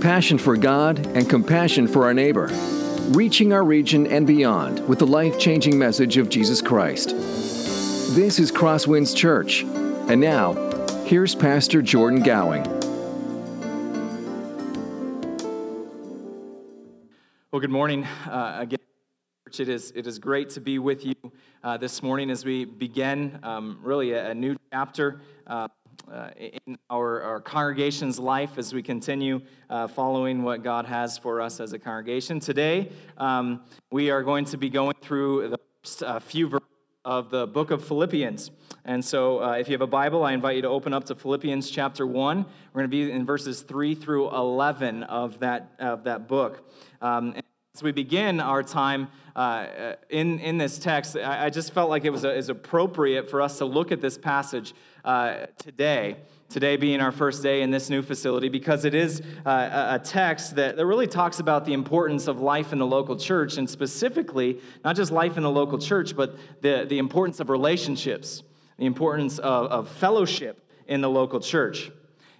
passion for God and compassion for our neighbor, reaching our region and beyond with the life changing message of Jesus Christ. This is Crosswinds Church. And now, here's Pastor Jordan Gowing. Well, good morning uh, again. It is, it is great to be with you uh, this morning as we begin um, really a, a, new chapter uh, uh, in our, our, congregation's life as we continue uh, following what God has for us as a congregation. Today, um, we are going to be going through the first uh, few verses of the book of Philippians. And so, uh, if you have a Bible, I invite you to open up to Philippians chapter 1. We're going to be in verses 3 through 11 of that, of that book. Um, as we begin our time uh, in, in this text, I, I, just felt like it was, a, is appropriate for us to look at this passage uh, today. Today being our first day in this new facility, because it is uh, a text that, that really talks about the importance of life in the local church, and specifically, not just life in the local church, but the, the importance of relationships, the importance of, of fellowship in the local church.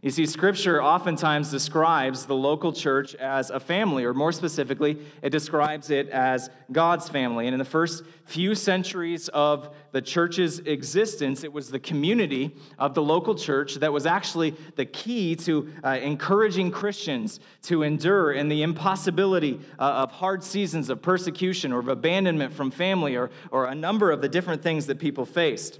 You see, Scripture oftentimes describes the local church as a family, or more specifically, it describes it as God's family. And in the first few centuries of the church's existence, it was the community of the local church that was actually the key to uh, encouraging Christians to endure in the impossibility uh, of hard seasons of persecution or of abandonment from family or, or a number of the different things that people faced.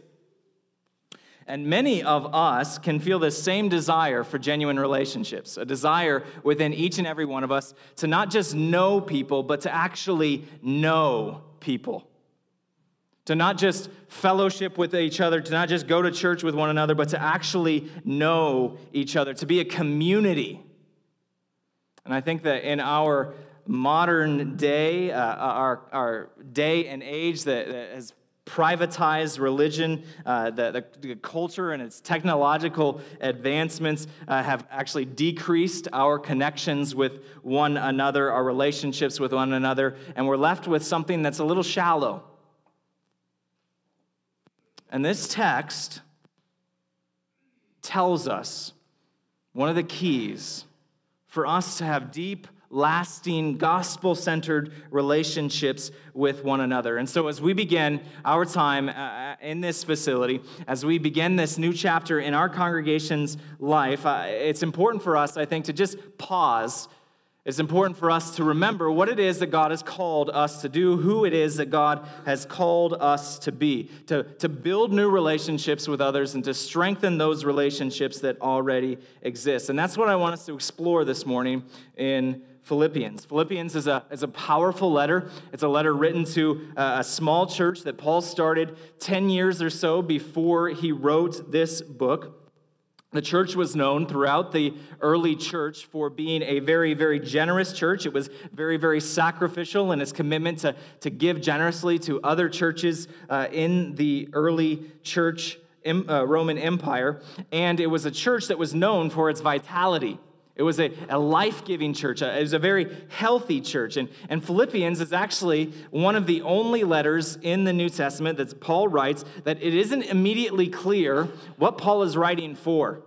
And many of us can feel the same desire for genuine relationships, a desire within each and every one of us to not just know people, but to actually know people. To not just fellowship with each other, to not just go to church with one another, but to actually know each other, to be a community. And I think that in our modern day, uh, our, our day and age that, that has privatized religion, uh, the, the, culture and its technological advancements uh, have actually decreased our connections with one another, our relationships with one another, and we're left with something that's a little shallow. And this text tells us one of the keys for us to have deep lasting, gospel centered relationships with one another. And so, as we begin our time uh, uh, in this facility, as we begin this new chapter in our congregation's life, uh, it's important for us, I think, to just pause. It's important for us to remember what it is that God has called us to do, who it is that God has called us to be, to, to build new relationships with others and to strengthen those relationships that already exist. And that's what I want us to explore this morning in Philippians. Philippians is a, is a powerful letter. It's a letter written to a small church that Paul started 10 years or so before he wrote this book. The church was known throughout the early church for being a very, very generous church. It was very, very sacrificial in its commitment to, to give generously to other churches uh, in the early church uh, Roman Empire. And it was a church that was known for its vitality. It was a, a life giving church. It was a very healthy church. And, and Philippians is actually one of the only letters in the New Testament that Paul writes that it isn't immediately clear what Paul is writing for.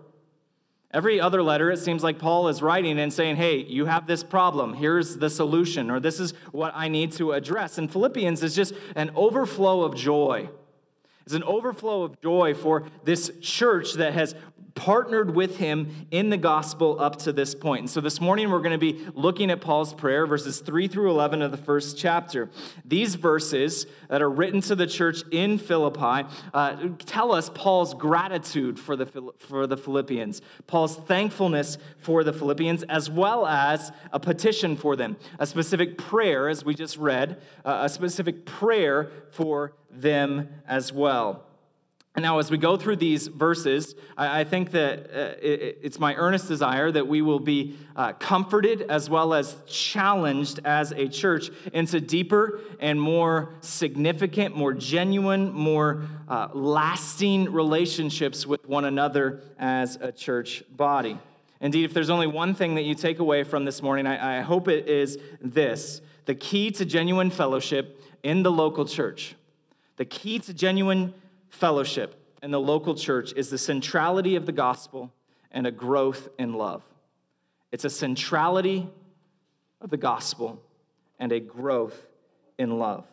Every other letter, it seems like Paul is writing and saying, Hey, you have this problem. Here's the solution, or this is what I need to address. And Philippians is just an overflow of joy. It's an overflow of joy for this church that has partnered with him in the gospel up to this point. And so this morning we're going to be looking at Paul's prayer, verses 3 through 11 of the first chapter. These verses that are written to the church in Philippi uh, tell us Paul's gratitude for the, for the Philippians, Paul's thankfulness for the Philippians, as well as a petition for them, a specific prayer, as we just read, uh, a specific prayer for them as well. And now, as we go through these verses, I think that uh, it's my earnest desire that we will be uh, comforted as well as challenged as a church into deeper and more significant, more genuine, more uh, lasting relationships with one another as a church body. Indeed, if there's only one thing that you take away from this morning, I, I hope it is this the key to genuine fellowship in the local church. The key to genuine fellowship in the local church is the centrality of the gospel and a growth in love. It's a centrality of the gospel and a growth in love.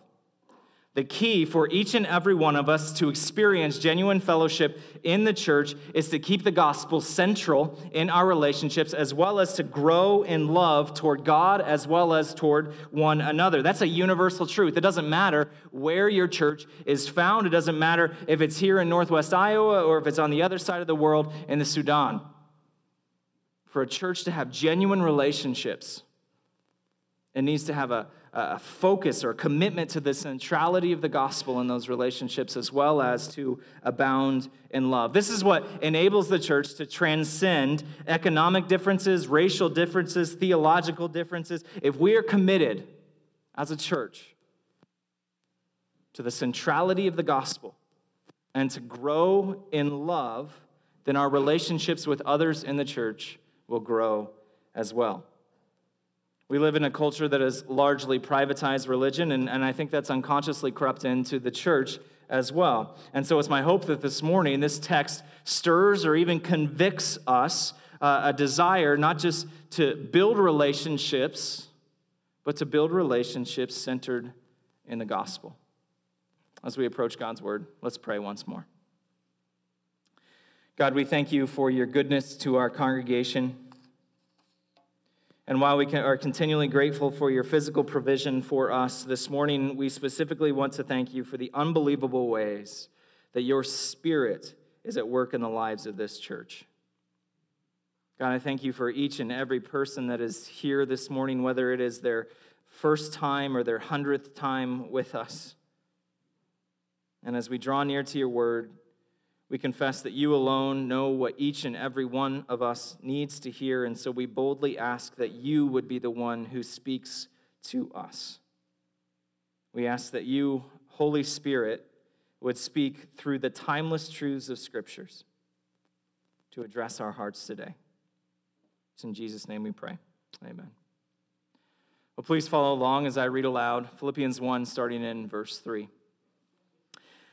The key for each and every one of us to experience genuine fellowship in the church is to keep the gospel central in our relationships, as well as to grow in love toward God as well as toward one another. That's a universal truth. It doesn't matter where your church is found, it doesn't matter if it's here in Northwest Iowa or if it's on the other side of the world in the Sudan. For a church to have genuine relationships, it needs to have a a focus or a commitment to the centrality of the gospel in those relationships, as well as to abound in love. This is what enables the church to transcend economic differences, racial differences, theological differences. If we are committed as a church to the centrality of the gospel and to grow in love, then our relationships with others in the church will grow as well. We live in a culture that has largely privatized religion, and, and I think that's unconsciously crept into the church as well. And so it's my hope that this morning this text stirs or even convicts us uh, a desire not just to build relationships, but to build relationships centered in the gospel. As we approach God's word, let's pray once more. God, we thank you for your goodness to our congregation. And while we are continually grateful for your physical provision for us, this morning we specifically want to thank you for the unbelievable ways that your spirit is at work in the lives of this church. God, I thank you for each and every person that is here this morning, whether it is their first time or their hundredth time with us. And as we draw near to your word, we confess that you alone know what each and every one of us needs to hear, and so we boldly ask that you would be the one who speaks to us. We ask that you, Holy Spirit, would speak through the timeless truths of Scriptures to address our hearts today. It's in Jesus' name we pray. Amen. Well, please follow along as I read aloud Philippians 1, starting in verse 3.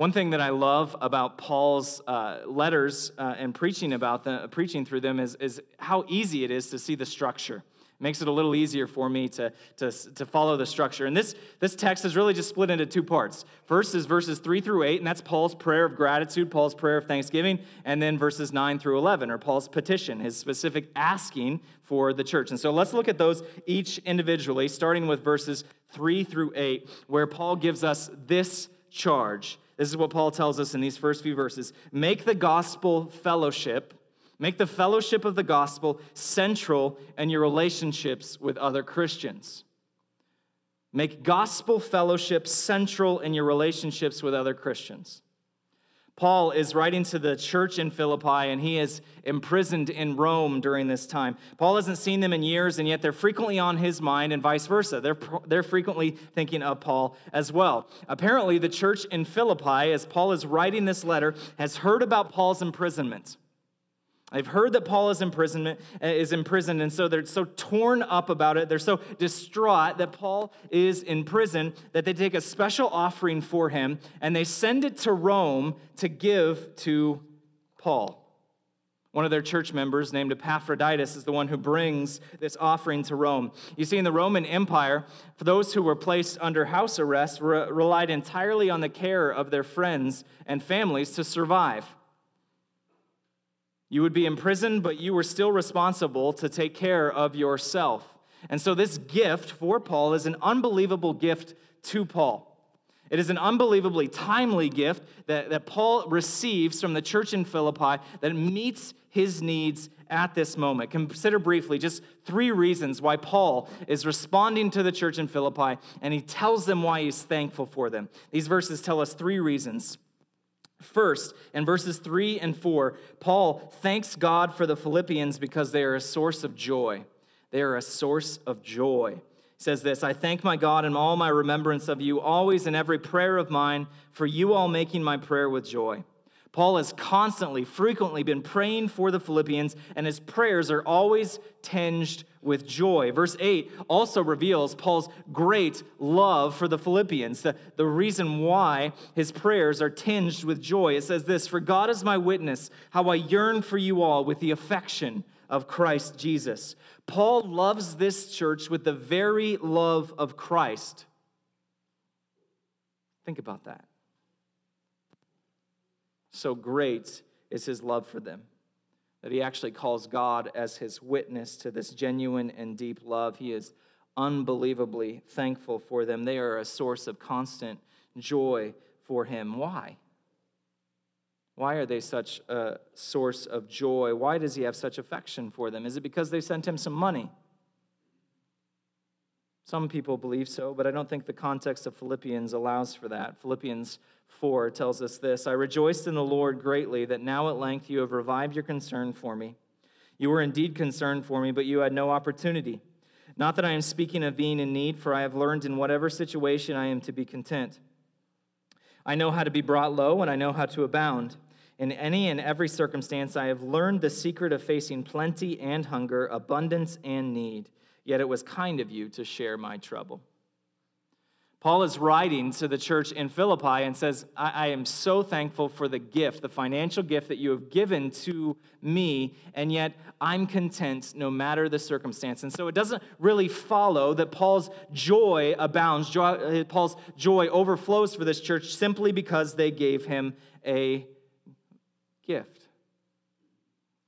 One thing that I love about Paul's uh, letters uh, and preaching about them, preaching through them is, is how easy it is to see the structure. It makes it a little easier for me to, to, to follow the structure. And this, this text is really just split into two parts. First is verses 3 through 8, and that's Paul's prayer of gratitude, Paul's prayer of thanksgiving, and then verses 9 through 11 are Paul's petition, his specific asking for the church. And so let's look at those each individually, starting with verses 3 through 8, where Paul gives us this charge this is what Paul tells us in these first few verses. Make the gospel fellowship, make the fellowship of the gospel central in your relationships with other Christians. Make gospel fellowship central in your relationships with other Christians. Paul is writing to the church in Philippi, and he is imprisoned in Rome during this time. Paul hasn't seen them in years, and yet they're frequently on his mind, and vice versa. They're, they're frequently thinking of Paul as well. Apparently, the church in Philippi, as Paul is writing this letter, has heard about Paul's imprisonment. They've heard that Paul is imprisonment uh, is imprisoned, and so they're so torn up about it. They're so distraught that Paul is in prison that they take a special offering for him and they send it to Rome to give to Paul. One of their church members, named Epaphroditus, is the one who brings this offering to Rome. You see, in the Roman Empire, for those who were placed under house arrest, re- relied entirely on the care of their friends and families to survive. You would be imprisoned, but you were still responsible to take care of yourself. And so, this gift for Paul is an unbelievable gift to Paul. It is an unbelievably timely gift that, that Paul receives from the church in Philippi that meets his needs at this moment. Consider briefly just three reasons why Paul is responding to the church in Philippi and he tells them why he's thankful for them. These verses tell us three reasons. First, in verses 3 and 4, Paul thanks God for the Philippians because they are a source of joy. They are a source of joy He says this I thank my God in all my remembrance of you, always in every prayer of mine, for you all making my prayer with joy. Paul has constantly, frequently been praying for the Philippians, and his prayers are always tinged with joy. Verse 8 also reveals Paul's great love for the Philippians, the, the reason why his prayers are tinged with joy. It says this For God is my witness, how I yearn for you all with the affection of Christ Jesus. Paul loves this church with the very love of Christ. Think about that. So great is his love for them that he actually calls God as his witness to this genuine and deep love. He is unbelievably thankful for them. They are a source of constant joy for him. Why? Why are they such a source of joy? Why does he have such affection for them? Is it because they sent him some money? Some people believe so, but I don't think the context of Philippians allows for that. Philippians 4 tells us this I rejoiced in the Lord greatly that now at length you have revived your concern for me. You were indeed concerned for me, but you had no opportunity. Not that I am speaking of being in need, for I have learned in whatever situation I am to be content. I know how to be brought low, and I know how to abound. In any and every circumstance, I have learned the secret of facing plenty and hunger, abundance and need. Yet it was kind of you to share my trouble. Paul is writing to the church in Philippi and says, I, I, am so thankful for the gift, the financial gift that you have given to me, and yet I'm content no matter the circumstance. And so it doesn't really follow that Paul's joy abounds, joy, uh, Paul's joy overflows for this church simply because they gave him a gift.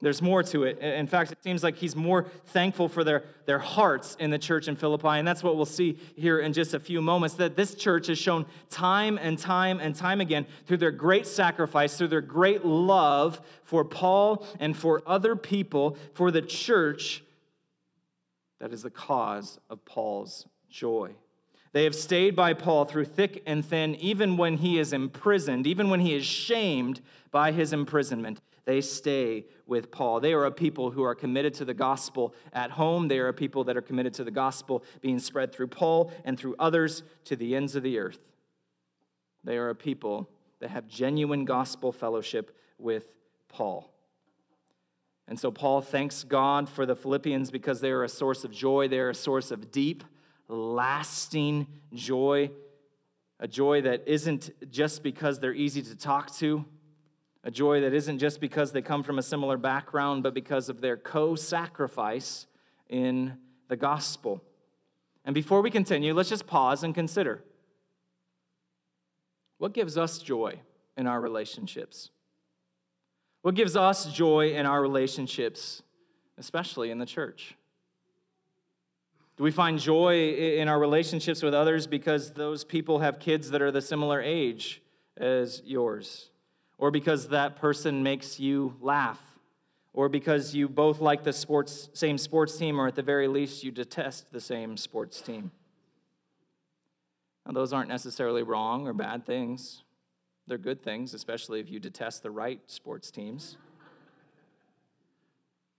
There's more to it. In fact, it seems like he's more thankful for their, their hearts in the church in Philippi. And that's what we'll see here in just a few moments that this church has shown time and time and time again through their great sacrifice, through their great love for Paul and for other people, for the church that is the cause of Paul's joy. They have stayed by Paul through thick and thin, even when he is imprisoned, even when he is shamed by his imprisonment. They stay with Paul. They are a people who are committed to the gospel at home. They are a people that are committed to the gospel being spread through Paul and through others to the ends of the earth. They are a people that have genuine gospel fellowship with Paul. And so Paul thanks God for the Philippians because they are a source of joy, they are a source of deep, lasting joy, a joy that isn't just because they're easy to talk to, a joy that isn't just because they come from a similar background, but because of their co sacrifice in the gospel. And before we continue, let's just pause and consider what gives us joy in our relationships? What gives us joy in our relationships, especially in the church? Do we find joy in our relationships with others because those people have kids that are the similar age as yours? Or because that person makes you laugh? Or because you both like the sports, same sports team, or at the very least, you detest the same sports team? Now, those aren't necessarily wrong or bad things. They're good things, especially if you detest the right sports teams.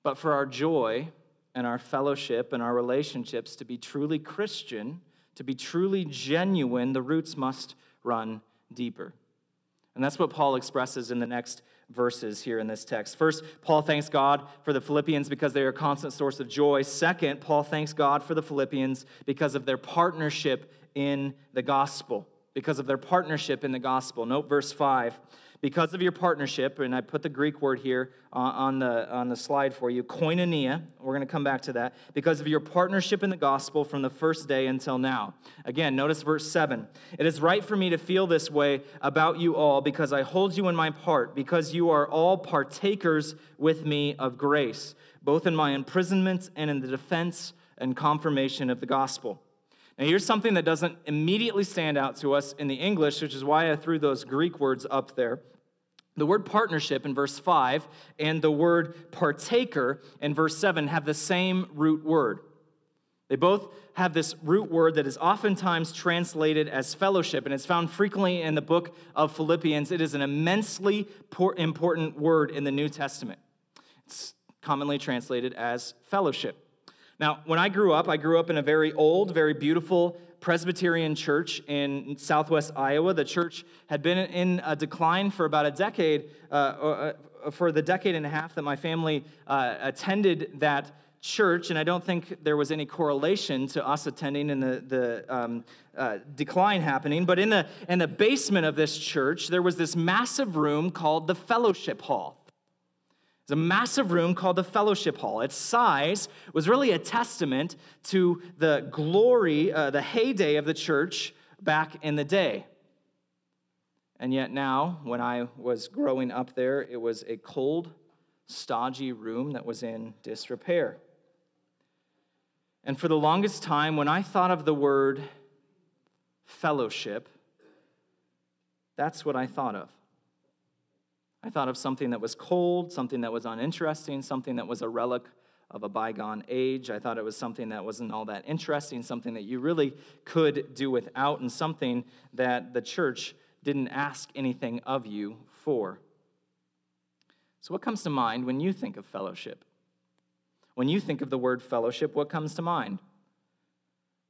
But for our joy, and our fellowship and our relationships to be truly Christian, to be truly genuine, the roots must run deeper. And that's what Paul expresses in the next verses here in this text. First, Paul thanks God for the Philippians because they are a constant source of joy. Second, Paul thanks God for the Philippians because of their partnership in the gospel. Because of their partnership in the gospel. Note verse 5 because of your partnership, and I put the Greek word here on, the, on the slide for you, koinonia, we're going to come back to that, because of your partnership in the gospel from the first day until now. Again, notice verse 7. It is right for me to feel this way about you all because I hold you in my part, because you are all partakers with me of grace, both in my imprisonment and in the defense and confirmation of the gospel. Now, here's something that doesn't immediately stand out to us in the English, which is why I threw those Greek words up there. The word partnership in verse 5 and the word partaker in verse 7 have the same root word. They both have this root word that is oftentimes translated as fellowship, and it's found frequently in the book of Philippians. It is an immensely important word in the New Testament. It's commonly translated as fellowship. Now, when I grew up, I grew up in a very old, very beautiful Presbyterian church in southwest Iowa. The church had been in a decline for about a decade, uh, uh, for the decade and a half that my family uh, attended that church, and I don't think there was any correlation to us attending and the, the um, uh, decline happening. But in the, in the basement of this church, there was this massive room called the Fellowship Hall. It's a massive room called the Fellowship Hall. Its size was really a testament to the glory, uh, the heyday of the church back in the day. And yet now, when I was growing up there, it was a cold, stodgy room that was in disrepair. And for the longest time, when I thought of the word fellowship, that's what I thought of. I thought of something that was cold, something that was uninteresting, something that was a relic of a bygone age. I thought it was something that wasn't all that interesting, something that you really could do without, and something that the church didn't ask anything of you for. So, what comes to mind when you think of fellowship? When you think of the word fellowship, what comes to mind?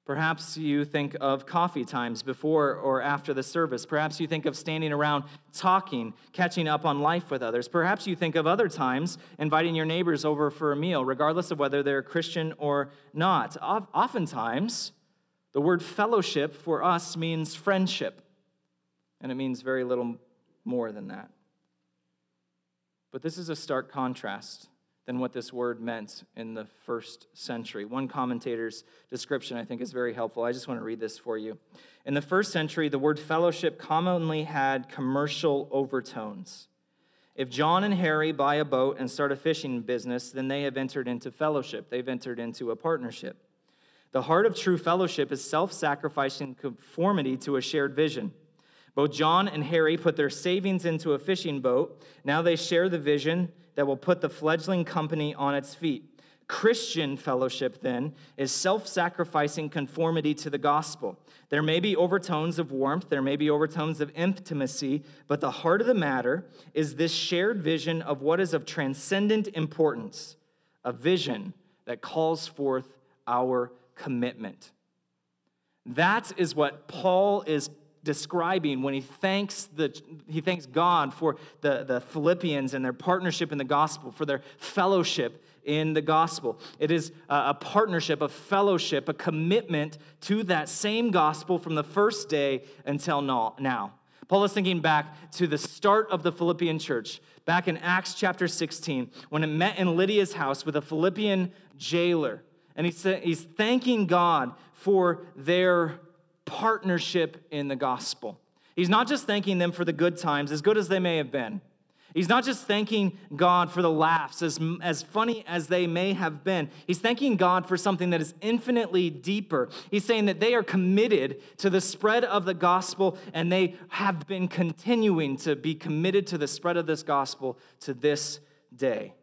Perhaps you think of coffee times before or after the service. Perhaps you think of standing around talking, catching up on life with others. Perhaps you think of other times inviting your neighbors over for a meal, regardless of whether they're Christian or not. Oftentimes, the word fellowship for us means friendship, and it means very little more than that. But this is a stark contrast than what this word meant in the first century. One commentator's description, I think, is very helpful. I just want to read this for you. In the first century, the word fellowship commonly had commercial overtones. If John and Harry buy a boat and start a fishing business, then they have entered into fellowship. They've entered into a partnership. The heart of true fellowship is self sacrificing conformity to a shared vision. Both John and Harry put their savings into a fishing boat. Now they share the vision that will put the fledgling company on its feet. Christian fellowship, then, is self sacrificing conformity to the gospel. There may be overtones of warmth, there may be overtones of intimacy, but the heart of the matter is this shared vision of what is of transcendent importance, a vision that calls forth our commitment. That is what Paul is describing when he thanks, the, he thanks God for the, the Philippians and their partnership in the gospel, for their fellowship in the gospel. It is a, partnership, a fellowship, a commitment to that same gospel from the first day until now. Paul is thinking back to the start of the Philippian church, back in Acts chapter 16, when it met in Lydia's house with a Philippian jailer. And he's, he's thanking God for their partnership in the gospel. He's not just thanking them for the good times, as good as they may have been. He's not just thanking God for the laughs, as, as funny as they may have been. He's thanking God for something that is infinitely deeper. He's saying that they are committed to the spread of the gospel, and they have been continuing to be committed to the spread of this gospel to this day.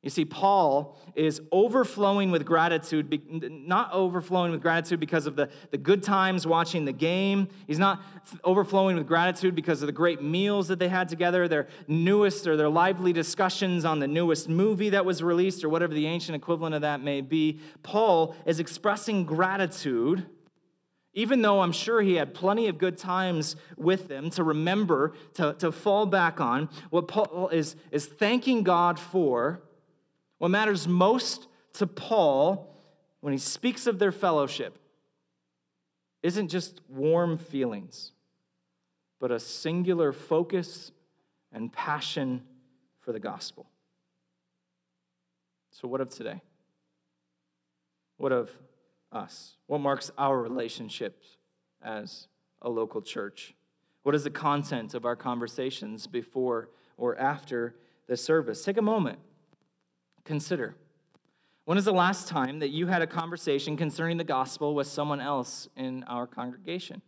You see, Paul is overflowing with gratitude, not overflowing with gratitude because of the, the good times watching the game. He's not overflowing with gratitude because of the great meals that they had together, their newest or their lively discussions on the newest movie that was released, or whatever the ancient equivalent of that may be. Paul is expressing gratitude, even though I'm sure he had plenty of good times with them to remember, to, to fall back on. What Paul is, is thanking God for what matters most to Paul when he speaks of their fellowship isn't just warm feelings, but a singular focus and passion for the gospel. So, what of today? What of us? What marks our relationships as a local church? What is the content of our conversations before or after the service? Take a moment Consider When is the last time that you had a conversation concerning the gospel with someone else in our congregation?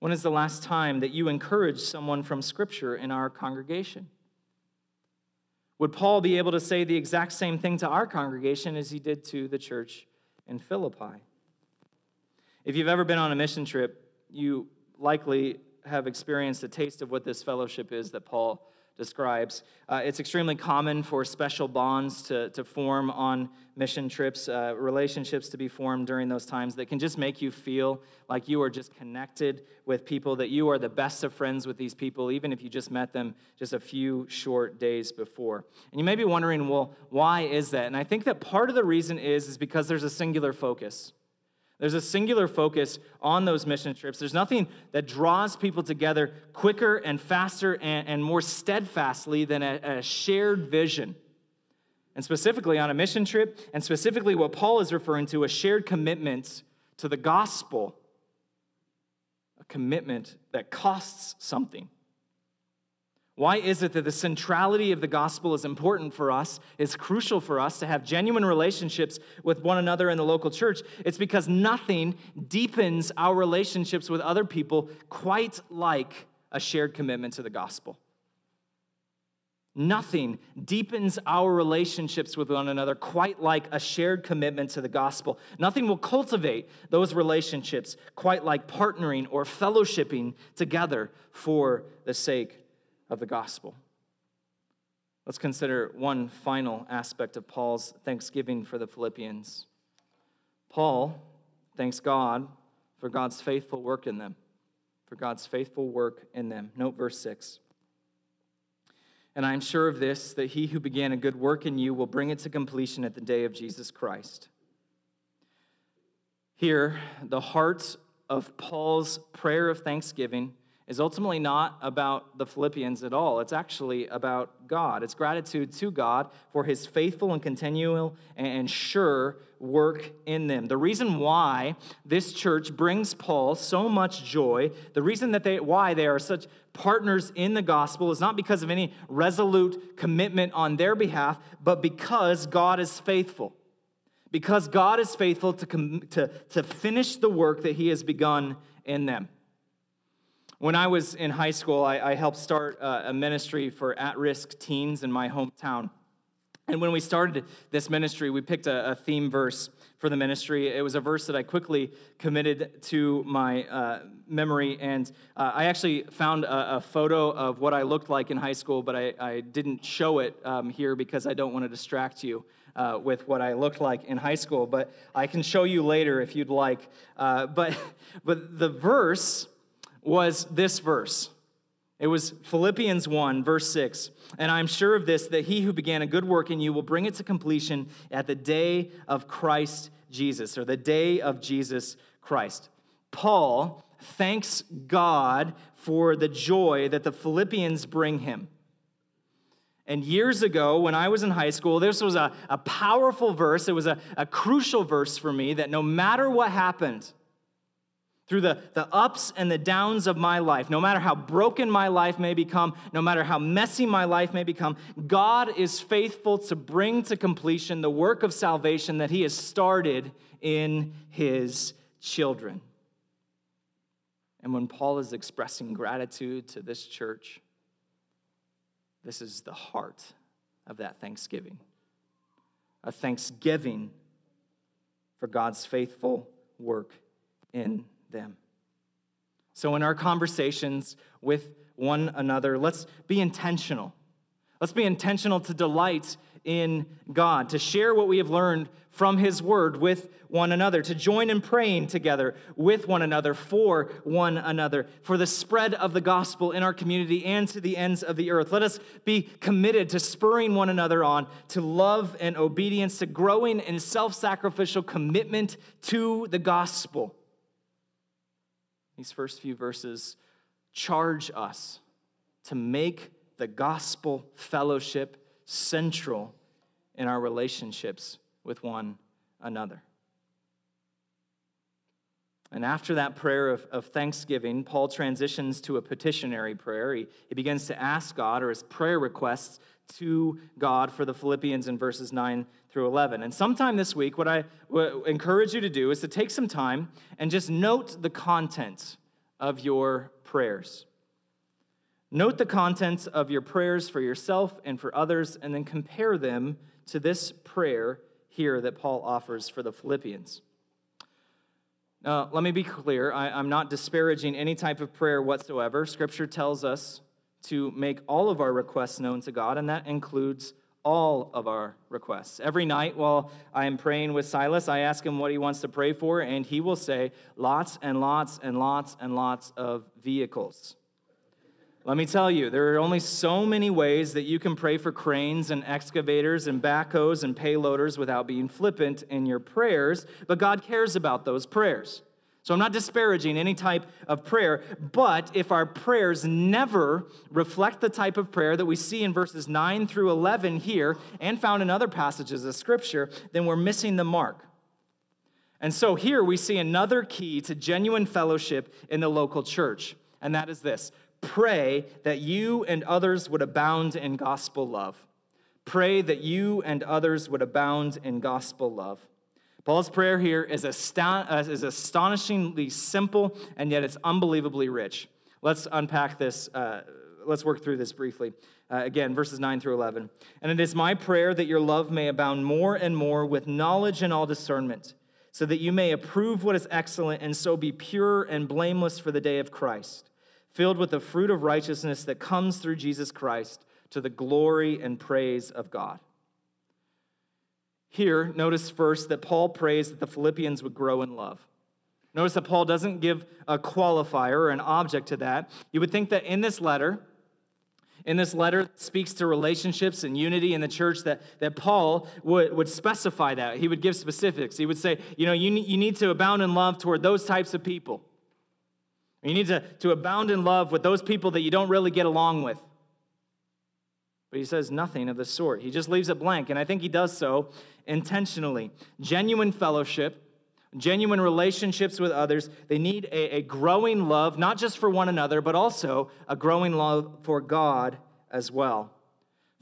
When is the last time that you encouraged someone from Scripture in our congregation? Would Paul be able to say the exact same thing to our congregation as he did to the church in Philippi? If you've ever been on a mission trip, you likely have experienced a taste of what this fellowship is that Paul describes. Uh, it's extremely common for special bonds to, to form on mission trips, uh, relationships to be formed during those times that can just make you feel like you are just connected with people, that you are the best of friends with these people, even if you just met them just a few short days before. And you may be wondering, well, why is that? And I think that part of the reason is, is because there's a singular focus. There's a singular focus on those mission trips. There's nothing that draws people together quicker and faster and, and more steadfastly than a, a shared vision. And specifically on a mission trip, and specifically what Paul is referring to, a shared commitment to the gospel, a commitment that costs something. Why is it that the centrality of the gospel is important for us, is crucial for us to have genuine relationships with one another in the local church? It's because nothing deepens our relationships with other people quite like a shared commitment to the gospel. Nothing deepens our relationships with one another quite like a shared commitment to the gospel. Nothing will cultivate those relationships quite like partnering or fellowshipping together for the sake of the gospel. Let's consider one final aspect of Paul's thanksgiving for the Philippians. Paul thanks God for God's faithful work in them, for God's faithful work in them. Note verse 6. And I am sure of this, that he who began a good work in you will bring it to completion at the day of Jesus Christ. Here, the heart of Paul's prayer of thanksgiving is ultimately not about the Philippians at all. It's actually about God. It's gratitude to God for his faithful and continual and sure work in them. The reason why this church brings Paul so much joy, the reason that they why they are such partners in the gospel is not because of any resolute commitment on their behalf, but because God is faithful. Because God is faithful to, to, to finish the work that he has begun in them. When I was in high school, I, I helped start uh, a ministry for at risk teens in my hometown. And when we started this ministry, we picked a, a, theme verse for the ministry. It was a verse that I quickly committed to my uh, memory. And uh, I actually found a, a, photo of what I looked like in high school, but I, I didn't show it um, here because I don't want to distract you. Uh, with what I looked like in high school, but I can show you later if you'd like. Uh, but, but the verse was this verse. It was Philippians 1, verse 6. And I'm sure of this, that he who began a good work in you will bring it to completion at the day of Christ Jesus, or the day of Jesus Christ. Paul thanks God for the joy that the Philippians bring him. And years ago, when I was in high school, this was a, a powerful verse. It was a, a crucial verse for me that no matter what happened, through the, the ups and the downs of my life, no matter how broken my life may become, no matter how messy my life may become, God is faithful to bring to completion the work of salvation that He has started in His children. And when Paul is expressing gratitude to this church, this is the heart of that thanksgiving a thanksgiving for God's faithful work in them. So, in our conversations with one another, let's be intentional. Let's be intentional to delight in God, to share what we have learned from His Word with one another, to join in praying together with one another, for one another, for the spread of the gospel in our community and to the ends of the earth. Let us be committed to spurring one another on to love and obedience, to growing in self sacrificial commitment to the gospel. These first few verses charge us to make the gospel fellowship central in our relationships with one another. And after that prayer of, of thanksgiving, Paul transitions to a petitionary prayer. He, he begins to ask God, or his prayer requests, to God for the Philippians in verses 9 through 11. And sometime this week, what I encourage you to do is to take some time and just note the content of your prayers. Note the contents of your prayers for yourself and for others, and then compare them to this prayer here that Paul offers for the Philippians. Now, let me be clear. I, am not disparaging any type of prayer whatsoever. Scripture tells us to make all of our requests known to God, and that includes all of our requests. Every night while I am praying with Silas, I ask him what he wants to pray for, and he will say lots and lots and lots and lots of vehicles. Let me tell you, there are only so many ways that you can pray for cranes and excavators and backhoes and payloaders without being flippant in your prayers, but God cares about those prayers. So I'm not disparaging any type of prayer, but if our prayers never reflect the type of prayer that we see in verses 9 through 11 here and found in other passages of Scripture, then we're missing the mark. And so here we see another key to genuine fellowship in the local church, and that is this Pray that you and others would abound in gospel love. Pray that you and others would abound in gospel love. Paul's prayer here is, uh, is astonishingly simple, and yet it's unbelievably rich. Let's unpack this. Uh, let's work through this briefly. Uh, again, verses 9 through 11. And it is my prayer that your love may abound more and more with knowledge and all discernment, so that you may approve what is excellent and so be pure and blameless for the day of Christ filled with the fruit of righteousness that comes through Jesus Christ to the glory and praise of God. Here, notice first that Paul prays that the Philippians would grow in love. Notice that Paul doesn't give a qualifier or an object to that. You would think that in this letter, in this letter that speaks to relationships and unity in the church that, that paul would, would specify that he would give specifics he would say you know you, you need to abound in love toward those types of people you need to, to abound in love with those people that you don't really get along with. But he says nothing of the sort. He just leaves it blank. And I think he does so intentionally. Genuine fellowship, genuine relationships with others, they need a, a growing love, not just for one another, but also a growing love for God as well.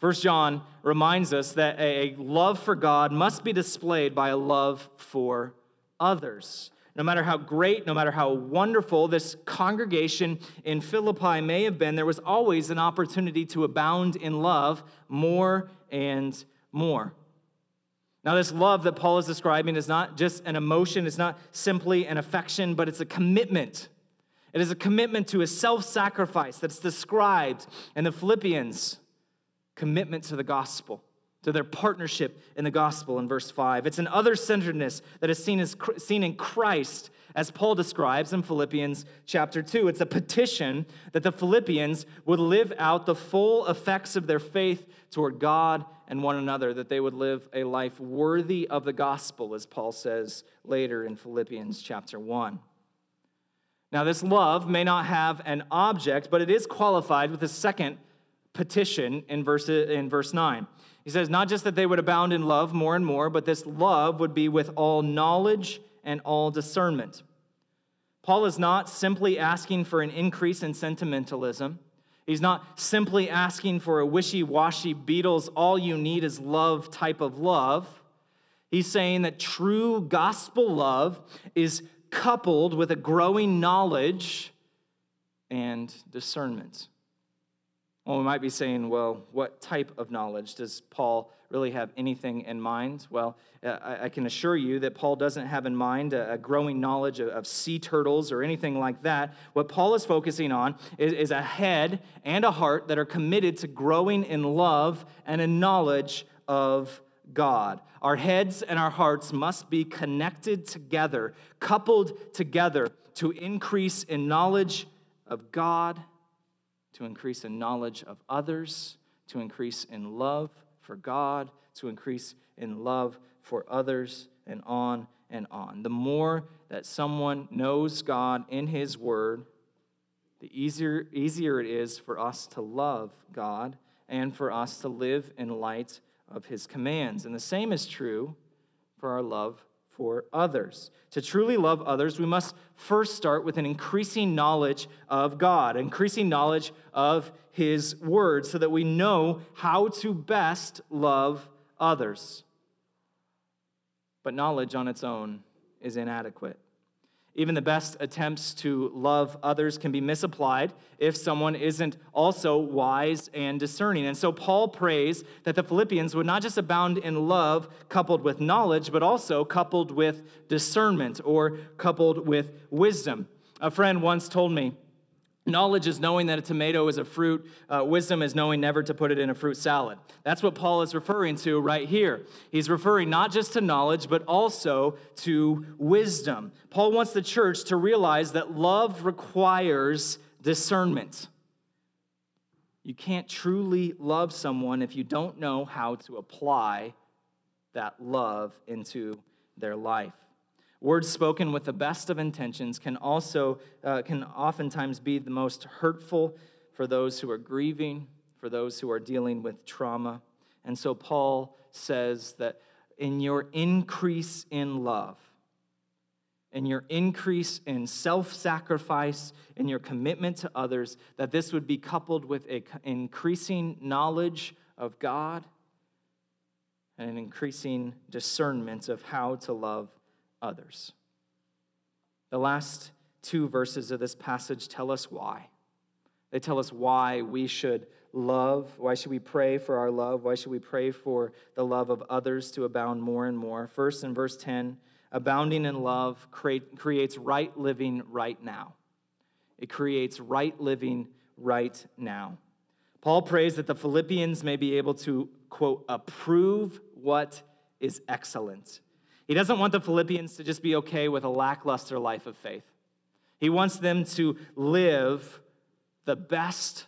First John reminds us that a love for God must be displayed by a love for others no matter how great, no matter how wonderful this congregation in Philippi may have been, there was always an opportunity to abound in love more and more. Now, this love that Paul is describing is not just an emotion, it's not simply an affection, but it's a commitment. It is a commitment to a self sacrifice that's described in the Philippians commitment to the gospel to their partnership in the gospel in verse 5. It's an other centeredness that is seen, as, seen in Christ, as Paul describes in Philippians chapter 2. It's a petition that the Philippians would live out the full effects of their faith toward God and one another, that they would live a life worthy of the gospel, as Paul says later in Philippians chapter 1. Now, this love may not have an object, but it is qualified with a second petition in verse, in verse 9. He says, not just that they would abound in love more and more, but this love would be with all knowledge and all discernment. Paul is not simply asking for an increase in sentimentalism. He's not simply asking for a wishy washy Beatles, all you need is love type of love. He's saying that true gospel love is coupled with a growing knowledge and discernment. Well, we might be saying, well, what type of knowledge? Does Paul really have anything in mind? Well, uh, I can assure you that Paul doesn't have in mind a growing knowledge of sea turtles or anything like that. What Paul is focusing on is a head and a heart that are committed to growing in love and in knowledge of God. Our heads and our hearts must be connected together, coupled together to increase in knowledge of God to increase in knowledge of others, to increase in love for God, to increase in love for others, and on and on. The more that someone knows God in His Word, the easier, easier it is for us to love God and for us to live in light of His commands. And the same is true for our love for others. To truly love others, we must first start with an increasing knowledge of God, increasing knowledge of His Word, so that we know how to best love others. But knowledge on its own is inadequate. Even the best attempts to love others can be misapplied if someone isn't also wise and discerning. And so Paul prays that the Philippians would not just abound in love coupled with knowledge, but also coupled with discernment or coupled with wisdom. A friend once told me, Knowledge is knowing that a tomato is a fruit. Uh, wisdom is knowing never to put it in a fruit salad. That's what Paul is referring to right here. He's referring not just to knowledge, but also to wisdom. Paul wants the church to realize that love requires discernment. You can't truly love someone if you don't know how to apply that love into their life. Words spoken with the best of intentions can also, uh, can oftentimes be the most hurtful for those who are grieving, for those who are dealing with trauma. And so Paul says that in your increase in love, in your increase in self sacrifice, in your commitment to others, that this would be coupled with an increasing knowledge of God and an increasing discernment of how to love others. The last two verses of this passage tell us why. They tell us why we should love, why should we pray for our love, why should we pray for the love of others to abound more and more. First, in verse 10, abounding in love create, creates right living right now. It creates right living right now. Paul prays that the Philippians may be able to, quote, approve what is excellent he doesn't want the Philippians to just be okay with a lackluster life of faith. He wants them to live the best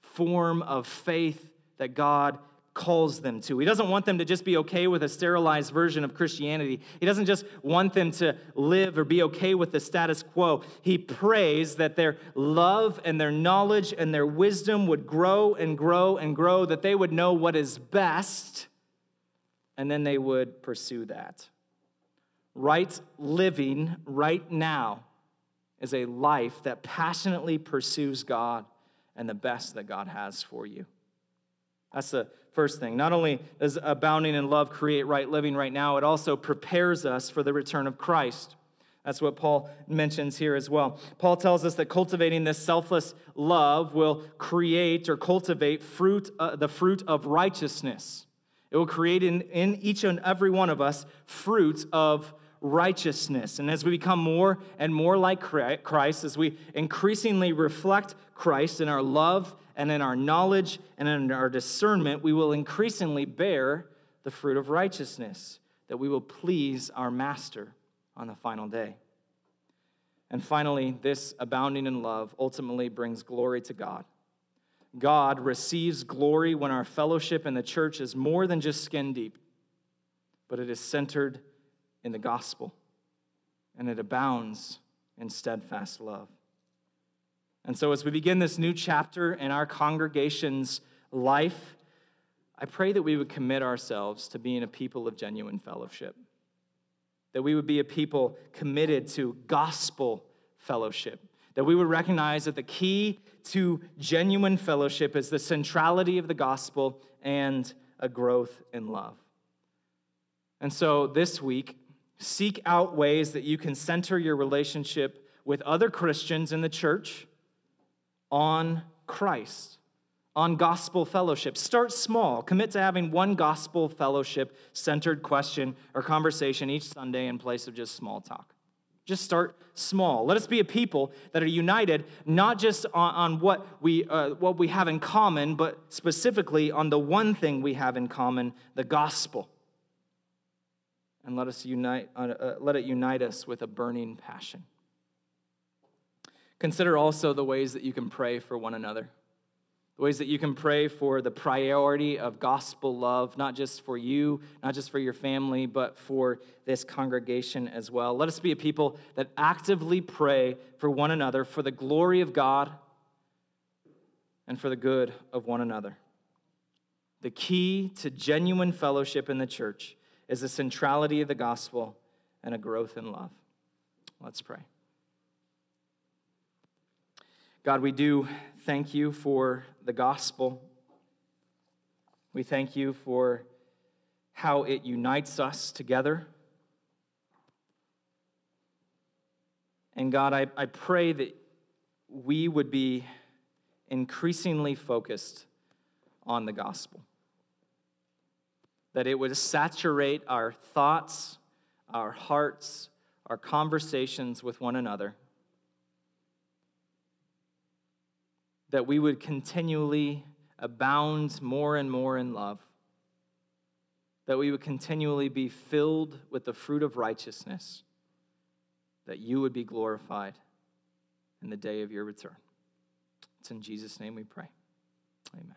form of faith that God calls them to. He doesn't want them to just be okay with a sterilized version of Christianity. He doesn't just want them to live or be okay with the status quo. He prays that their love and their knowledge and their wisdom would grow and grow and grow, that they would know what is best, and then they would pursue that. Right living right now is a life that passionately pursues God and the best that God has for you. That's the first thing. Not only does abounding in love create right living right now, it also prepares us for the return of Christ. That's what Paul mentions here as well. Paul tells us that cultivating this selfless love will create or cultivate fruit, uh, the fruit of righteousness. It will create in, in each and every one of us fruits of righteousness. And as we become more and more like Christ, as we increasingly reflect Christ in our love and in our knowledge and in our discernment, we will increasingly bear the fruit of righteousness, that we will please our Master on the final day. And finally, this abounding in love ultimately brings glory to God. God receives glory when our fellowship in the church is more than just skin deep, but it is centered in the gospel, and it abounds in steadfast love. And so, as we begin this new chapter in our congregation's life, I pray that we would commit ourselves to being a people of genuine fellowship, that we would be a people committed to gospel fellowship, that we would recognize that the key to genuine fellowship is the centrality of the gospel and a growth in love. And so this week, Seek out ways that you can center your relationship with other Christians in the church on Christ, on gospel fellowship. Start small. Commit to having one gospel fellowship centered question or conversation each Sunday in place of just small talk. Just start small. Let us be a people that are united, not just on, on what, we, uh, what we have in common, but specifically on the one thing we have in common the gospel and let, us unite, uh, uh, let it unite us with a burning passion. Consider also the ways that you can pray for one another. The ways that you can pray for the priority of gospel love, not just for you, not just for your family, but for this congregation as well. Let us be a people that actively pray for one another for the glory of God and for the good of one another. The key to genuine fellowship in the church is the centrality of the gospel and a growth in love. Let's pray. God, we do thank you for the gospel. We thank you for how it unites us together. And God, I, I pray that we would be increasingly focused on the gospel, that it would saturate our thoughts, our hearts, our conversations with one another that we would continually abound more and more in love, that we would continually be filled with the fruit of righteousness, that you would be glorified in the day of your return. It's in Jesus' name we pray. Amen.